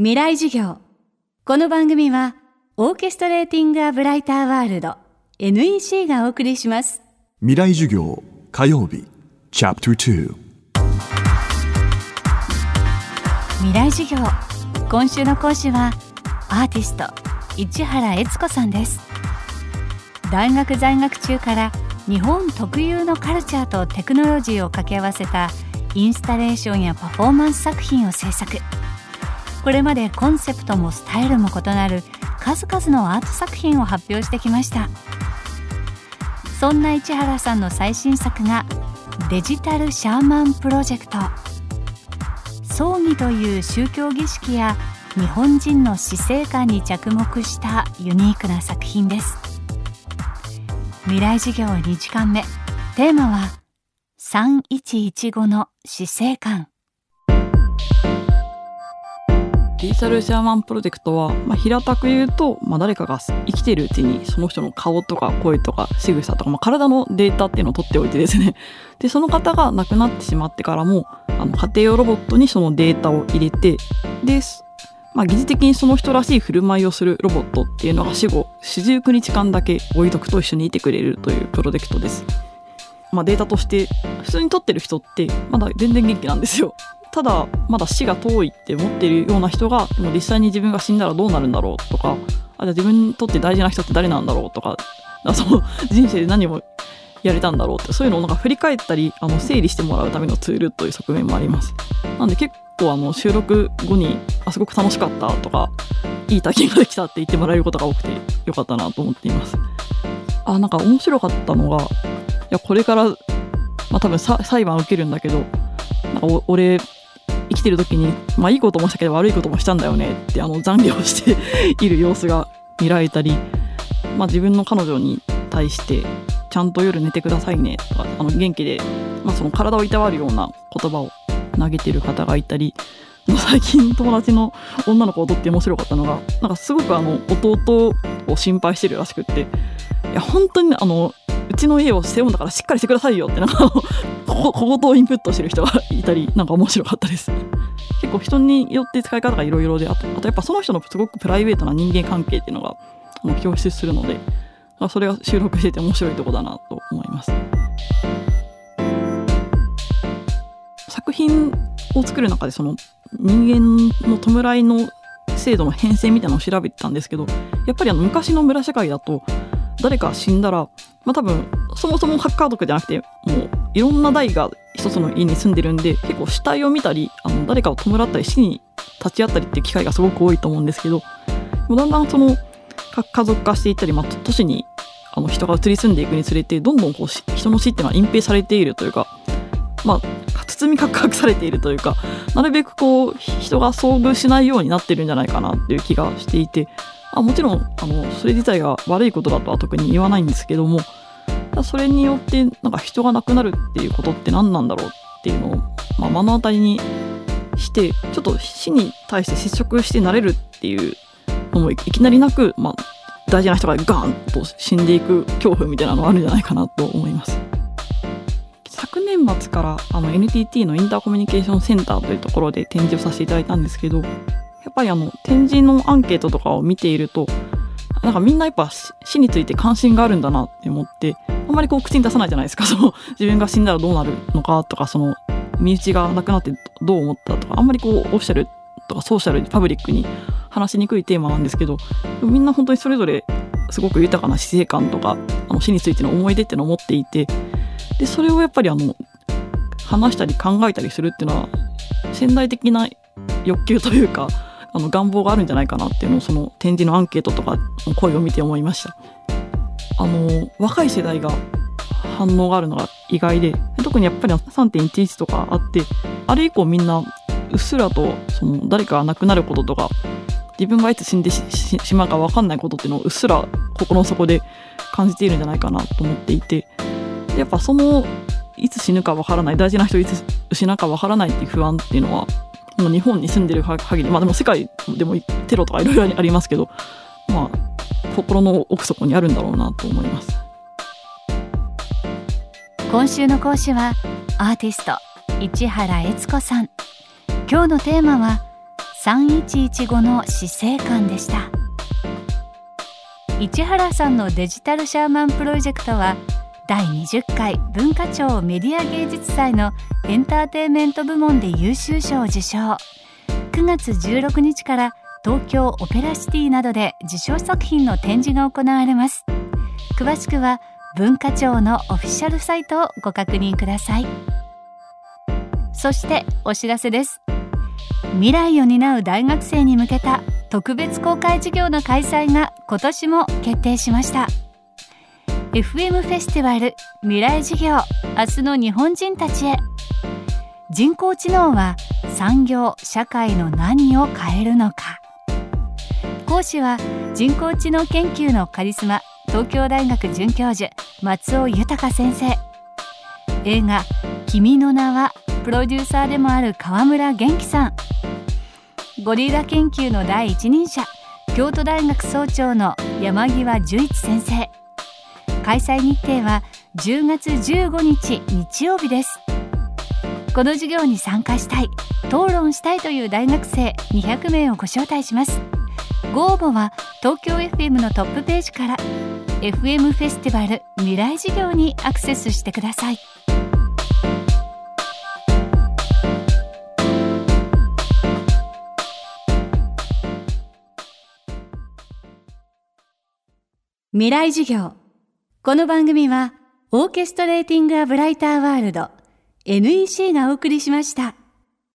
未来授業。この番組はオーケストレーティング・ア・ブライター・ワールド NEC がお送りします。未来授業火曜日。チャプター未来授業。今週の講師はアーティスト市原悦子さんです。大学在学中から日本特有のカルチャーとテクノロジーを掛け合わせたインスタレーションやパフォーマンス作品を制作これまでコンセプトもスタイルも異なる数々のアート作品を発表してきました。そんな市原さんの最新作がデジタルシャーマンプロジェクト。葬儀という宗教儀式や日本人の死生観に着目したユニークな作品です。未来授業2時間目。テーマは3115の死生観。デジタルシャーマンプロジェクトは、まあ、平たく言うと、まあ、誰かが生きているうちにその人の顔とか声とか仕草とか、まあ、体のデータっていうのを取っておいてですね でその方が亡くなってしまってからもあの家庭用ロボットにそのデータを入れてで、まあ、疑似的にその人らしい振る舞いをするロボットっていうのが死後四十九日間だけ置いとくと一緒にいてくれるというプロジェクトです。まあ、データとして普通に撮ってる人ってまだ全然元気なんですよ。ただまだ死が遠いって思ってるような人がでも実際に自分が死んだらどうなるんだろうとかあじゃあ自分にとって大事な人って誰なんだろうとか その人生で何をやれたんだろうってそういうのをなんか振り返ったりあの整理してもらうためのツールという側面もあります。なんで結構あの収録後にあすごく楽しかったとかいい体験ができたって言ってもらえることが多くてよかったなと思っています。あなんか面白かったのがいやこれから、まあ、多分裁判受けるんだけどなんか俺きてる時に、まあいいこともしたけど悪いこともしたんだよねってあの残業している様子が見られたり、まあ自分の彼女に対してちゃんと夜寝てくださいねとか、あの元気で、まあその体をいたわるような言葉を投げてる方がいたり、最近友達の女の子をとって面白かったのが、なんかすごくあの弟を心配してるらしくって、いや本当にあのうちの家を背負うんだからしっかりしてくださいよってなんか小言をインプットしてる人がいたりなんか面白かったです。結構人によって使い方がいろいろであとあとやっぱその人のすごくプライベートな人間関係っていうのが表出するのでそれが収録してて面白いとこだなと思います。作品を作る中でその人間の弔いの制度の変遷みたいなのを調べてたんですけどやっぱりあの昔の村社会だと誰か死んだら、まあ、多分そもそも核家族じゃなくてもういろんな代が一つの家に住んでるんで結構死体を見たりあの誰かを弔ったり死に立ち会ったりっていう機会がすごく多いと思うんですけどだんだんその家族化していったり、まあ、都市にあの人が移り住んでいくにつれてどんどんこう人の死っていうのは隠蔽されているというか、まあ、包み隠されているというかなるべくこう人が遭遇しないようになってるんじゃないかなっていう気がしていてあもちろんあのそれ自体が悪いことだとは特に言わないんですけどもそれによってなんか人が亡くなるっていうことって何なんだろうっていうのを、まあ、目の当たりにしてちょっと死に対して接触してなれるっていうのもいきなりなく、まあ、大事な人がガーンと死んでいく恐怖みたいなのがあるんじゃないかなと思います。昨年末からあの NTT のインターコミュニケーションセンターというところで展示をさせていただいたんですけどやっぱりあの展示のアンケートとかを見ているとなんかみんなやっぱ死について関心があるんだなって思ってあんまりこう口に出さないじゃないですかその自分が死んだらどうなるのかとかその身内が亡くなってどう思ったとかあんまりこうオフィシャルとかソーシャルパブリックに話しにくいテーマなんですけどみんな本当にそれぞれすごく豊かな死生観とかあの死についての思い出っていうのを持っていてでそれをやっぱりあの話したり考えたりするっていうのは潜在的な欲求というかあの願望があるんじゃないかなっていうのをその展示のアンケートとかの声を見て思いました。あの若い世代が反応があるのが意外で特にやっぱり3.11とかあってあれ以降みんなうっすらとその誰かが亡くなることとか自分がいつ死んでしまうか分かんないことっていうのをうっすら心の底で感じているんじゃないかなと思っていてやっぱそのいつ死ぬか分からない大事な人いつ失うか分からないっていう不安っていうのはもう日本に住んでる限りまあでも世界でもテロとかいろいろありますけどまあ心の奥底にあるんだろうなと思います今週の講師はアーティスト市原悦子さん。今日のテーマは3115の死生観でした。市原さんのデジタルシャーマンプロジェクトは第20回文化庁メディア芸術祭のエンターテインメント部門で優秀賞を受賞。9月16日から東京オペラシティなどで受賞作品の展示が行われます。詳しくは文化庁のオフィシャルサイトをご確認ください。そしてお知らせです。未来を担う大学生に向けた特別公開授業の開催が今年も決定しました。FM フェスティバル未来授業明日の日本人たちへ。人工知能は産業社会の何を変えるのか。講師は人工知能研究のカリスマ東京大学准教授松尾豊先生。映画「君の名は」プロデューサーでもある川村元気さん。ゴリラ研究の第一人者京都大学総長の山際十一先生。開催日程は10月15日日曜日です。この授業に参加したい討論したいという大学生200名をご招待します。ご応募は東京 FM のトップページから。FM フェスティバル未来事業にアクセスしてください。未来授業。この番組はオーケストレーティング・ア・ブライター・ワールド。NEC がお送りしました。